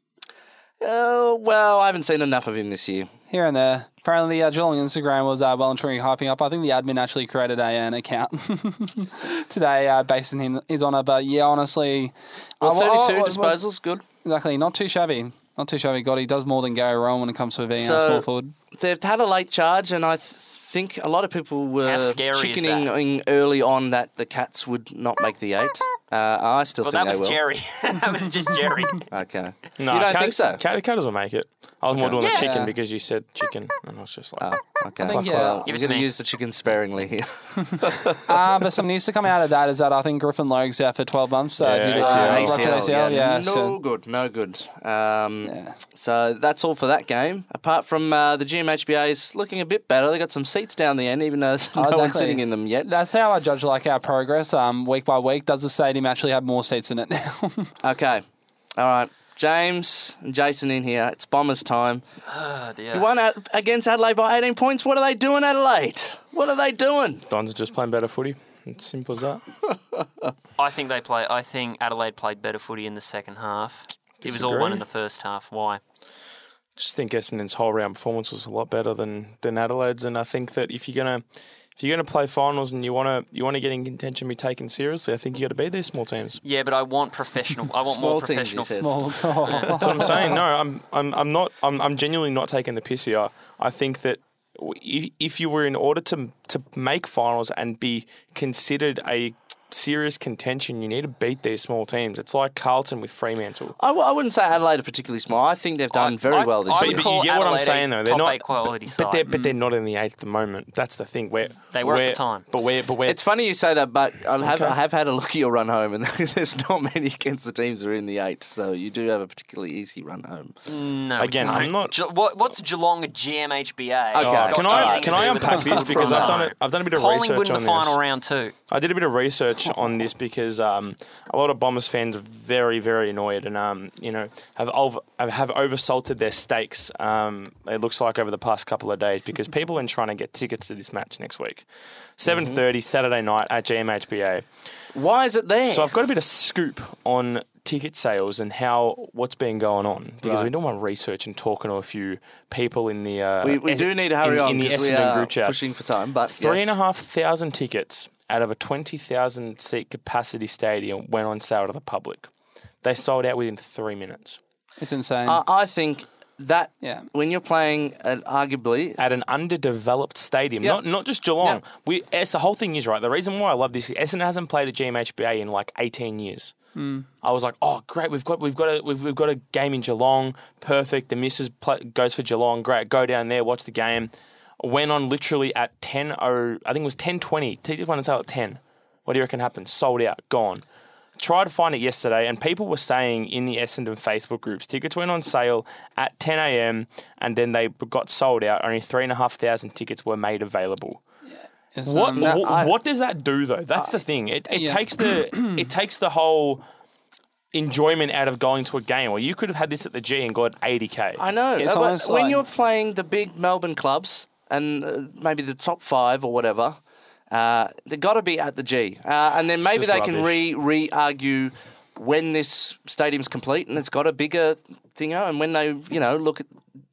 Oh, well, I haven't seen enough of him this year. Here and there. Apparently, the uh, Geelong Instagram was uh, well and truly hyping up. I think the admin actually created a, an account today uh, based on him, his honour. But yeah, honestly, Well, uh, 32 was- was- disposals, good. Exactly, not too shabby. Not too shabby. God, he does more than Gary Rohan when it comes to being a So- small forward. They've had a late charge, and I th- think a lot of people were How scary is chickening that? in early on that the Cats would not make the eight. Uh, I still Well, think that was will. Jerry. that was just Jerry. Okay. No, you don't Cat- think so? Cat- Catters will make it. I was more doing Yeah. the chicken because you said chicken, and I was just like, Oh, okay. think, yeah. Well, Give we're it to going to me. use the chicken sparingly here. Uh, but some news to come out of that is that I think Griffin Logue's out for 12 months. Uh, Yeah, due to ACL. ACL, ruptured ACL. Yeah, no so- good, no good. Um, Yeah. So that's all for that game. Apart from uh, the GMHBA is looking a bit better. They got some seats down the end, even though there's no Oh, one exactly. sitting in them yet. That's how I judge like our progress um, week by week. Does the stadium actually have more seats in it now? Okay, all right. James and Jason in here. It's Bombers time. Oh, You won at, against Adelaide by 18 points. What are they doing, Adelaide? What are they doing? Dons are just playing better footy. It's simple as that. I think they play. I think Adelaide played better footy in the second half. It was all one in the first half. Why? Just think Essendon's whole round performance was a lot better than than Adelaide's, and I think that if you're gonna if you're gonna play finals and you wanna you wanna get in contention, be taken seriously, I think you got to beat these small teams. Yeah, but I want professional. I want Small more professional. says. Small talk. That's what I'm saying. No, I'm I'm I'm not. I'm I'm genuinely not taking the piss here. I think that if if you were in order to to make finals and be considered a serious contention, you need to beat these small teams. It's like Carlton with Fremantle. I, w- I wouldn't say Adelaide are particularly small. I think they've done I- very I- well this I year. would But you get what I'm saying, though. They're top not eight quality but, side. but they're but they're not in the eighth at the moment. That's the thing. Where They were at the time. But where but where It's funny you say that, but I have, Okay. I have had a look at your run home, and there's not many against the teams that are in the eight. So you do have a particularly easy run home. no, Again, I'm don't. Ge- what, what's Geelong at GMHBA? Okay. Oh, can I nothing can I unpack this because I've done it. I've done a bit of Collingwood research in the final this. round too. I did a bit of research on this because um, a lot of Bombers fans are very, very annoyed and um, you know have over, have oversalted their stakes. Um, it looks like over the past couple of days because people are trying to get tickets to this match next week, seven Mm-hmm. Saturday night at GMHBA. Why is it there? So I've got a bit of scoop on ticket sales and how what's been going on because Right. I've been doing my research and talking to a few people in the uh, we, we Es- do need to hurry in, on in the because we Essendon are group chat. pushing for time. But Three yes. and a half thousand tickets out of a 20,000 seat capacity stadium went on sale to the public. They sold out within three minutes. It's insane. I, I think that Yeah. when you're playing at arguably At an underdeveloped stadium, Yep. not not just Geelong. Yep. We, it's, the whole thing is right. The reason why I love this, Essendon hasn't played a GMHBA in like 18 years. I was like, oh great, we've got we've got a we've, we've got a game in Geelong, perfect. The missus play, goes for Geelong, great. Go down there, watch the game. Went on literally at 10 oh, I think it was 10:20. Tickets went on sale at 10. What do you reckon happened? Sold out, gone. Tried to find it yesterday, and people were saying in the Essendon Facebook groups, tickets went on sale at 10 a.m. and then they got sold out. Only three and a half thousand tickets were made available. It's, What um, No, what, I- what does that do though? That's the thing. It it yeah. takes the it takes the whole enjoyment out of going to a game. Or you could have had this at the G and got 80k. I know. It's but almost when like- you're playing the big Melbourne clubs and uh, maybe the top five or whatever, uh, they got to be at the G, uh, and then maybe just they can re re argue when this stadium's complete and it's got a bigger thinger, and when they you know look at.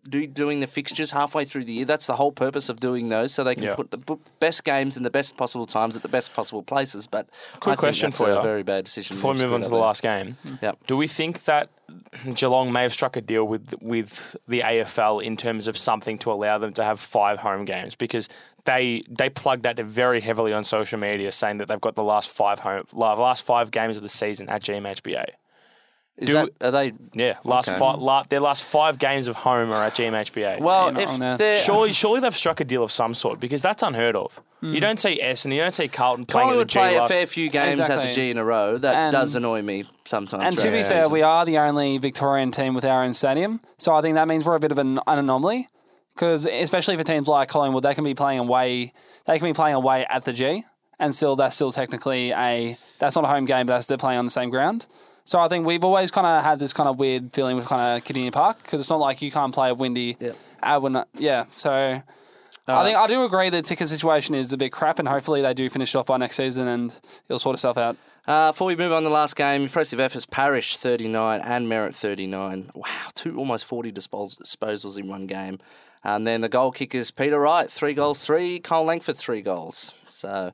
Do, doing the fixtures halfway through the year. That's the whole purpose of doing those, so they can Yeah. put the b- best games in the best possible times at the best possible places. But Quick I think question that's for a you. very bad decision. Before we They've move on to the last game, mm-hmm. there. Yep. do we think that Geelong may have struck a deal with with the AFL in terms of something to allow them to have five home games? Because they they plugged that very heavily on social media, saying that they've got the last five home last five games of the season at GMHBA. Is Do- that, are they? Yeah, last Okay. five, la, their last five games of home are at GMHBA. Well, You're if wrong there. they're surely, surely they've struck a deal of some sort because that's unheard of. You don't see S and you don't see Carlton playing in the Collingwood G play a fair few games at the G in a row. That And- does annoy me sometimes. And to be fair, we are the only Victorian team with our own stadium, so I think that means we're a bit of an, an anomaly. because especially for teams like Collingwood, they can be playing away. They can be playing away at the G, and still that's still technically a that's not a home game, but that's they're playing on the same ground. So I think we've always kind of had this kind of weird feeling with kind of Kardinia Park because it's not like you can't play a windy. Uh, when, yeah, so I think I do agree the ticket situation is a bit crap, and hopefully they do finish it off by next season and it'll sort itself out. Uh, before we move on to the last game, impressive efforts. Parish 39 and Merrett 39. Wow, two almost 40 dispos- disposals in one game. And then the goal kickers, Peter Wright, three goals, three. Kyle Langford, three goals. So,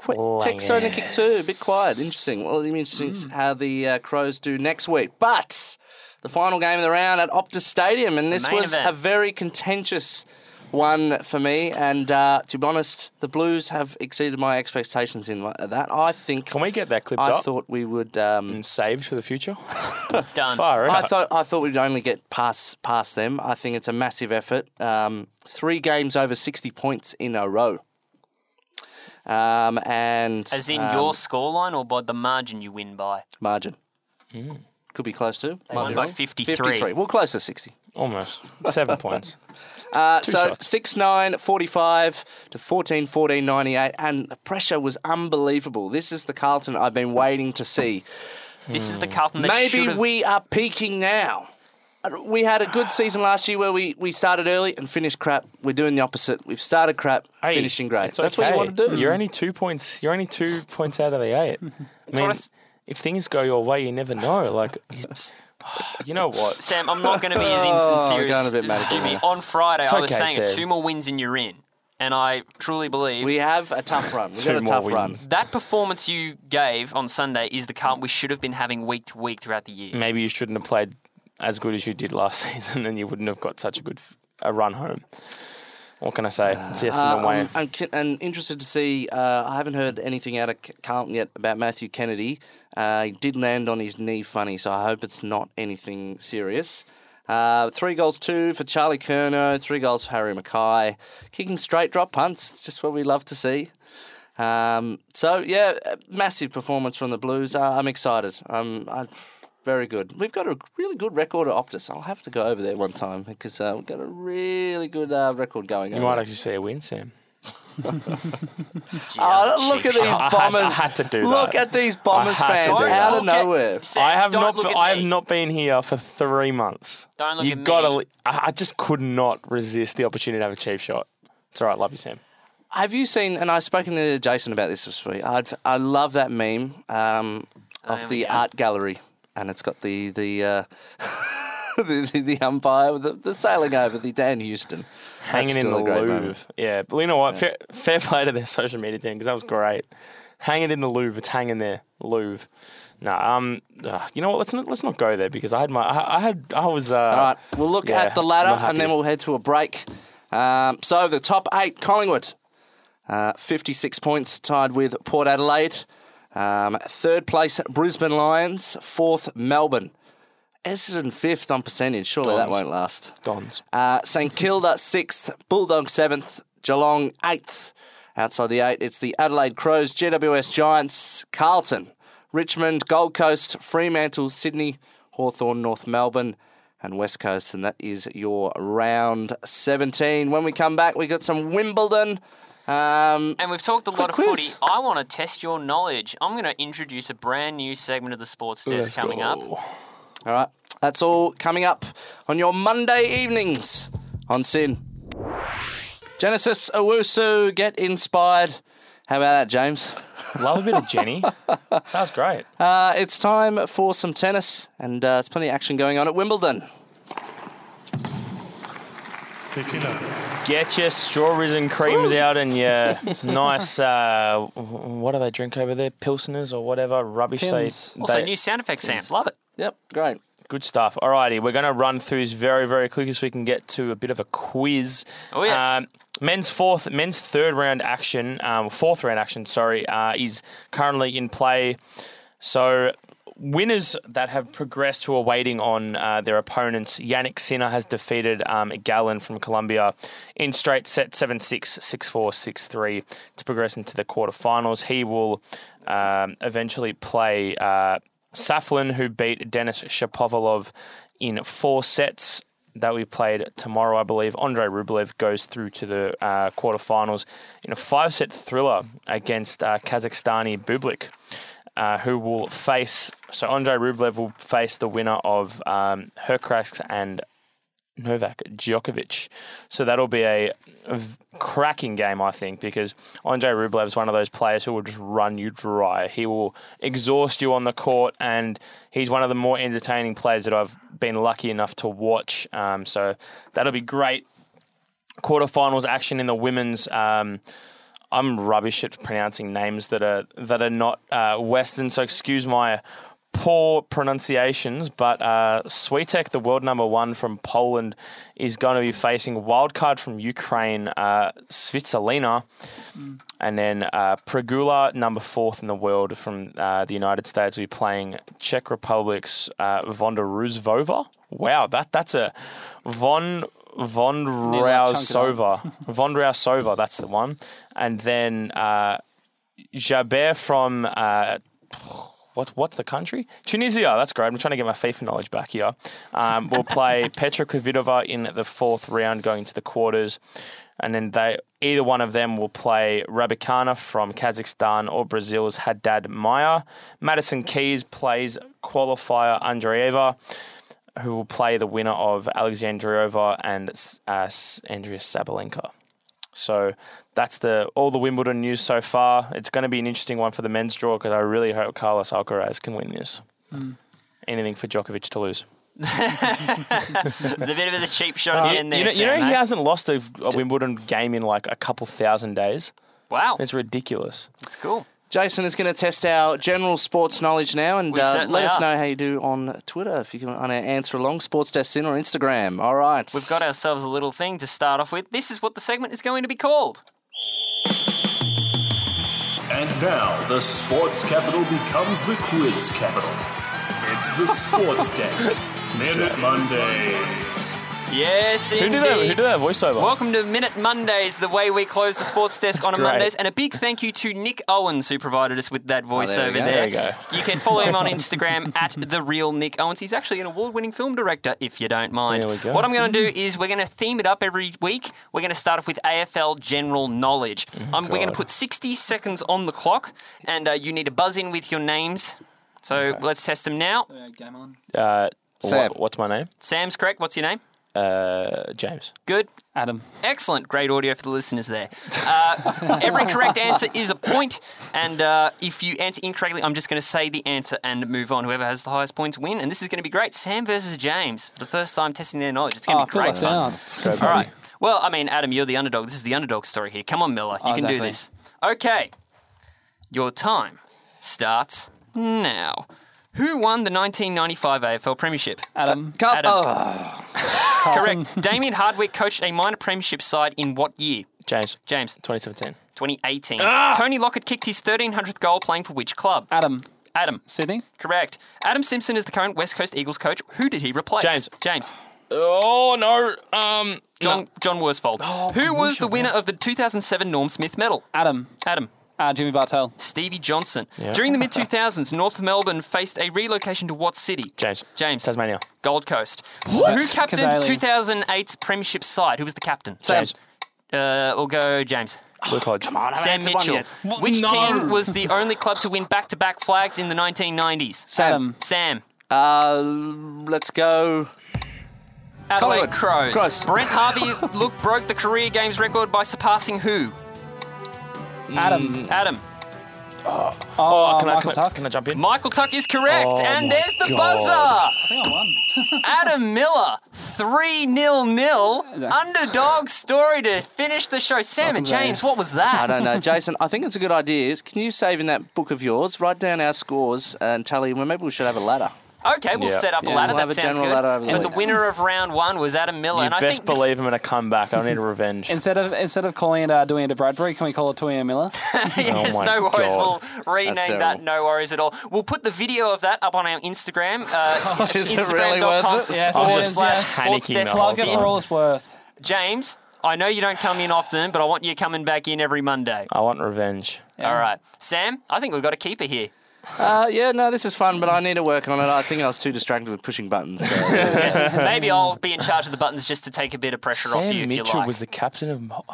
quick. Tech starting to kick two. A bit quiet. Interesting. Well, it'll be interesting how the uh, Crows do next week. But the final game of the round at Optus Stadium, and this was event. a very contentious one for me. And uh, to be honest, the Blues have exceeded my expectations in that. I think. Can we get that clipped I up thought we would. Um, and saved for the future? Done. Far out. I thought I thought we'd only get past past them. I think it's a massive effort. Um, three games over sixty points in a row. Um, and As in um, your scoreline or by the margin you win by? margin could be close to. Might won be by wrong. 53. 53. Well, close to sixty. Almost. Seven points. Uh, Two so shots. 6 9 45 to 14 14 98, and the pressure was unbelievable. This is the Carlton I've been waiting to see. This is the Carlton that Maybe should've- we are peaking now. Uh, We had a good season last year where we, we started early and finished crap. We're doing the opposite. We've started crap, Hey, finishing great. it's That's what you want to do. You're only two points. You're only two points out of the eight. I mean, I s- if things go your way, you never know. Like, you know what? Sam, I'm not going to be as Oh, insincere going a as bit medical Jimmy. now. On Friday, I was okay, saying Sam. two more wins and you're in. And I truly believe we have a tough run. We've Two got a more tough run. wins. that performance you gave on Sunday is the Carlton we should have been having week to week throughout the year. Maybe you shouldn't have played as good as you did last season, and you wouldn't have got such a good a run home. What can I say? It's yes Uh, and way. I'm, I'm, I'm interested to see. Uh, I haven't heard anything out of Carlton yet about Matthew Kennedy. Uh, he did land on his knee funny, so I hope it's not anything serious. Uh, three goals, two for Charlie Curnow, three goals for Harry McKay. Kicking straight drop punts, it's just what we love to see. Um, so, yeah, massive performance from the Blues. Uh, I'm excited. Um, I'm very good. We've got a really good record at Optus. I'll have to go over there one time because uh, we've got a really good uh, record going on. you over might there. actually see a win, Sam. Oh, that was a look at these shot. I had- bombers! I had to do Look that. at these bombers I had fans do out that. of Look at- nowhere. Sam, I have don't not. I have not been here for three months. Don't look you at me. gotta. I I just could not resist the opportunity to have a cheap shot. It's all right. Love you, Sam. Have you seen? And I've spoken to Jason about this this week. I'd, I love that meme um, Oh, of the art gallery, and it's got the the uh, the, the, the umpire with the, the sailing over the Dan Houston hanging in the Louvre. moment. Yeah, but you know what? Fair, fair play to their social media team because that was great. Hanging in the Louvre. It's hanging there, Louvre. No, um, uh, you know what? Let's not let's not go there because I had my I, I had I was uh, All right, we'll look yeah, at the ladder and then we'll head to a break. Um, so the top eight: Collingwood, uh, fifty-six points, tied with Port Adelaide. Um, third place, Brisbane Lions. Fourth, Melbourne. Essendon fifth on percentage. Surely that won't last. Dons. Uh, St Kilda sixth, Bulldog seventh, Geelong eighth. Outside the eight, it's the Adelaide Crows, GWS Giants, Carlton, Richmond, Gold Coast, Fremantle, Sydney, Hawthorn, North Melbourne, and West Coast. And that is your round 17. When we come back, we got some Wimbledon. Um, And we've talked a lot of quiz. footy. I want to test your knowledge. I'm going to introduce a brand new segment of the sports desk Let's coming go. up. all right, that's all coming up on your Monday evenings on SYN. Genesis Owusu, get inspired. How about that, James? Love a bit of Jenny. that was great. Uh, it's time for some tennis, and uh, there's plenty of action going on at Wimbledon. Get your strawberries and creams out and your nice. Uh, what do they drink over there? Pilsners or whatever rubbish Pimm's. they. Also, they- new sound effects, Sam. Love it. Yep, great. Good stuff. Alrighty, we're going to run through this very, very quickly so we can get to a bit of a quiz. Oh, yes. Um, men's fourth, men's third round action, um, fourth round action, sorry, uh, is currently in play. So winners that have progressed who are waiting on uh, their opponents. Jannik Sinner has defeated um, Galán from Colombia in straight set 7-6, 6-4, 6-3 to progress into the quarterfinals. He will um, eventually play uh, Safiullin, who beat Denis Shapovalov in four sets that we played tomorrow, I believe, Andrei Rublev goes through to the uh, quarterfinals in a five set thriller against uh, Kazakhstani Bublik, uh, who will face. So Andre Rublev will face the winner of um, and Novak Djokovic. So that'll be a cracking game, I think, because Andre Rublev is one of those players who will just run you dry. He will exhaust you on the court, and he's one of the more entertaining players that I've been lucky enough to watch. Um, so that'll be great. Quarterfinals action in the women's. Um, I'm rubbish at pronouncing names that are that are not uh, Western, so excuse my poor pronunciations. But uh, Swiatek, the world number one from Poland, is going to be facing wildcard from Ukraine, uh, Svitolina, and then uh, Pragula, number fourth in the world from uh, the United States, will be playing Czech Republic's uh, Vonda Ruzvova. Wow, that that's a Von Von Rausova. Von Rausova, that's the one. And then uh, Jabeur from uh, what what's the country? Tunisia. That's great. I'm trying to get my FIFA knowledge back here. Um, we'll play Petra Kvitova in the fourth round, going to the quarters, and then they either one of them will play Rabikana from Kazakhstan or Brazil's Haddad Maia. Madison Keys plays qualifier Andreeva who will play the winner of Alexandriova and uh, Andrea Sabalenka. So that's the all the Wimbledon news so far. It's going to be an interesting one for the men's draw because I really hope Carlos Alcaraz can win this. Anything for Djokovic to lose. The bit of the cheap shot in there. Uh, you know, you know he eh? hasn't lost a, a Wimbledon game in like a couple thousand days. Wow, It's ridiculous. It's cool. Jason is going to test our general sports knowledge now, and uh, certainly let us are. know how you do on Twitter if you can on our answer along Sports Desk SYN or Instagram. All right, We've got ourselves a little thing to start off with. This is what the segment is going to be called. And now the sports capital becomes the quiz capital. It's the sports desk. Minute Mondays. Yes, Who indeed. did that? Who did that voiceover? Welcome to Minute Mondays, the way we close the sports desk on a great. Mondays. And a big thank you to Nick Owens who provided us with that voice there we go. there. There you go. You can follow him on Instagram at the real Nick Owens. He's actually an award-winning film director, if you don't mind. There we go. What I'm going to do is we're going to theme it up every week. We're going to start off with AFL general knowledge. um, we're going to put 60 seconds on the clock, and uh, you need to buzz in with your names. So let's test them now. game on. Uh, Sam. what- what's my name? Sam's correct. What's your name? Uh, James. Good. Adam. Excellent. Great audio for the listeners there. Uh, every correct answer is a point, and uh, if you answer incorrectly, I'm just going to say the answer and move on. Whoever has the highest points win, and this is going to be great. Sam versus James for the first time testing their knowledge. It's going Oh, to be feel great left fun. out. All right. Well, I mean, Adam, you're the underdog. This is the underdog story here. Come on, Miller. You Oh, can do this. Okay. Your time starts now. Who won the 1995 AFL Premiership? Adam. Cup- Adam. oh, Correct. Damien Hardwick coached a minor premiership side in what year? James. James. 2017. 2018. Ah! Tony Lockett kicked his 1300th goal playing for which club? Adam. Adam. Sydney. Correct. Adam Simpson is the current West Coast Eagles coach. Who did he replace? James. James. Oh no. Um. John John Worsfold. Who was the winner of the 2007 Norm Smith Medal? Adam. Adam. Uh, Jimmy Bartel. Stevie Johnson. During the mid 2000s, North Melbourne faced a relocation to what city? James. James. Tasmania. Gold Coast. Who captained Kazali. 2008's Premiership side? Who was the captain? James. Uh, we'll go James. Luke Hodge. Come on, I Sam answered one Mitchell. yet. Which No. team was the only club to win back-to-back flags in the 1990s? Sam. Sam. Uh, let's go. Adelaide Collingwood. Crows. Crows. Brent Harvey look broke the career games record by surpassing who? Adam. Mm. Adam. Oh, oh, Oh, can, I, Michael can, I, Tuck. can I jump in? Michael Tuck is correct, Oh and my there's the God. buzzer. I think I won. Adam Miller, 3 0 0. Underdog story to finish the show. Sam and James, what was that? I don't know, Jason. I think it's a good idea. Can you save in that book of yours? Write down our scores and tally. Well, maybe we should have a ladder. Okay, we'll Yeah. set up a Yeah, ladder. we'll have that a sounds general good. ladder over the but the weeks. winner of round one was Adam Miller, You and I best think this- believe I'm going to come back. I need a revenge. Instead of instead of calling it uh, doing it to Bradbury, can we call it Tuia Miller? yes, Oh my no worries. God. We'll rename that. terrible. No worries at all. We'll put the video of that up on our Instagram. Uh, Is it really worth Instagram.com it? Yes, forward it is, slash yes. sports Panicking desk the whole Plug it for all it's worth. James, I know you don't come in often, but I want you coming back in every Monday. I want revenge. All right. Sam, I think we've got a keeper here. Uh, yeah, no, this is fun, but I need to work on it. I think I was too distracted with pushing buttons. So. Yes, maybe I'll be in charge of the buttons just to take a bit of pressure off Sam you if you Mitchell like. was the captain of Mo-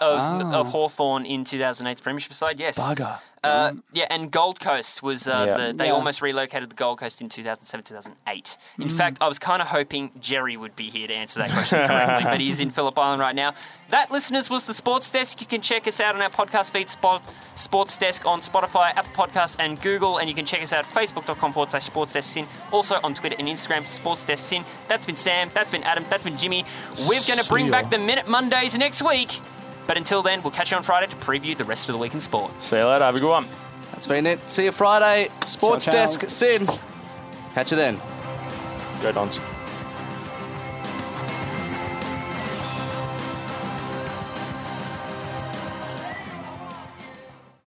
of, of Hawthorn in 2008's Premiership side, yes. Bugger. Uh, yeah, and Gold Coast was uh, Yeah. the, they Yeah. almost relocated the Gold Coast in 2007, 2008. In fact, I was kind of hoping Jerry would be here to answer that question correctly, but he's in Phillip Island right now. That, listeners, was the Sports Desk. You can check us out on our podcast feed, Spot, Sports Desk on Spotify, Apple Podcasts, and Google, and you can check us out at facebook.com forward slash Sports Desk SYN. Also on Twitter and Instagram, Sports Desk SYN. That's been Sam, that's been Adam, that's been Jimmy. We're going to bring back the Minute Mondays next week. But until then, we'll catch you on Friday to preview the rest of the week in sport. See you later. Have a good one. That's been it. See you Friday. Sports Ciao, ciao. Desk, Sid. Catch you then. Go Dons.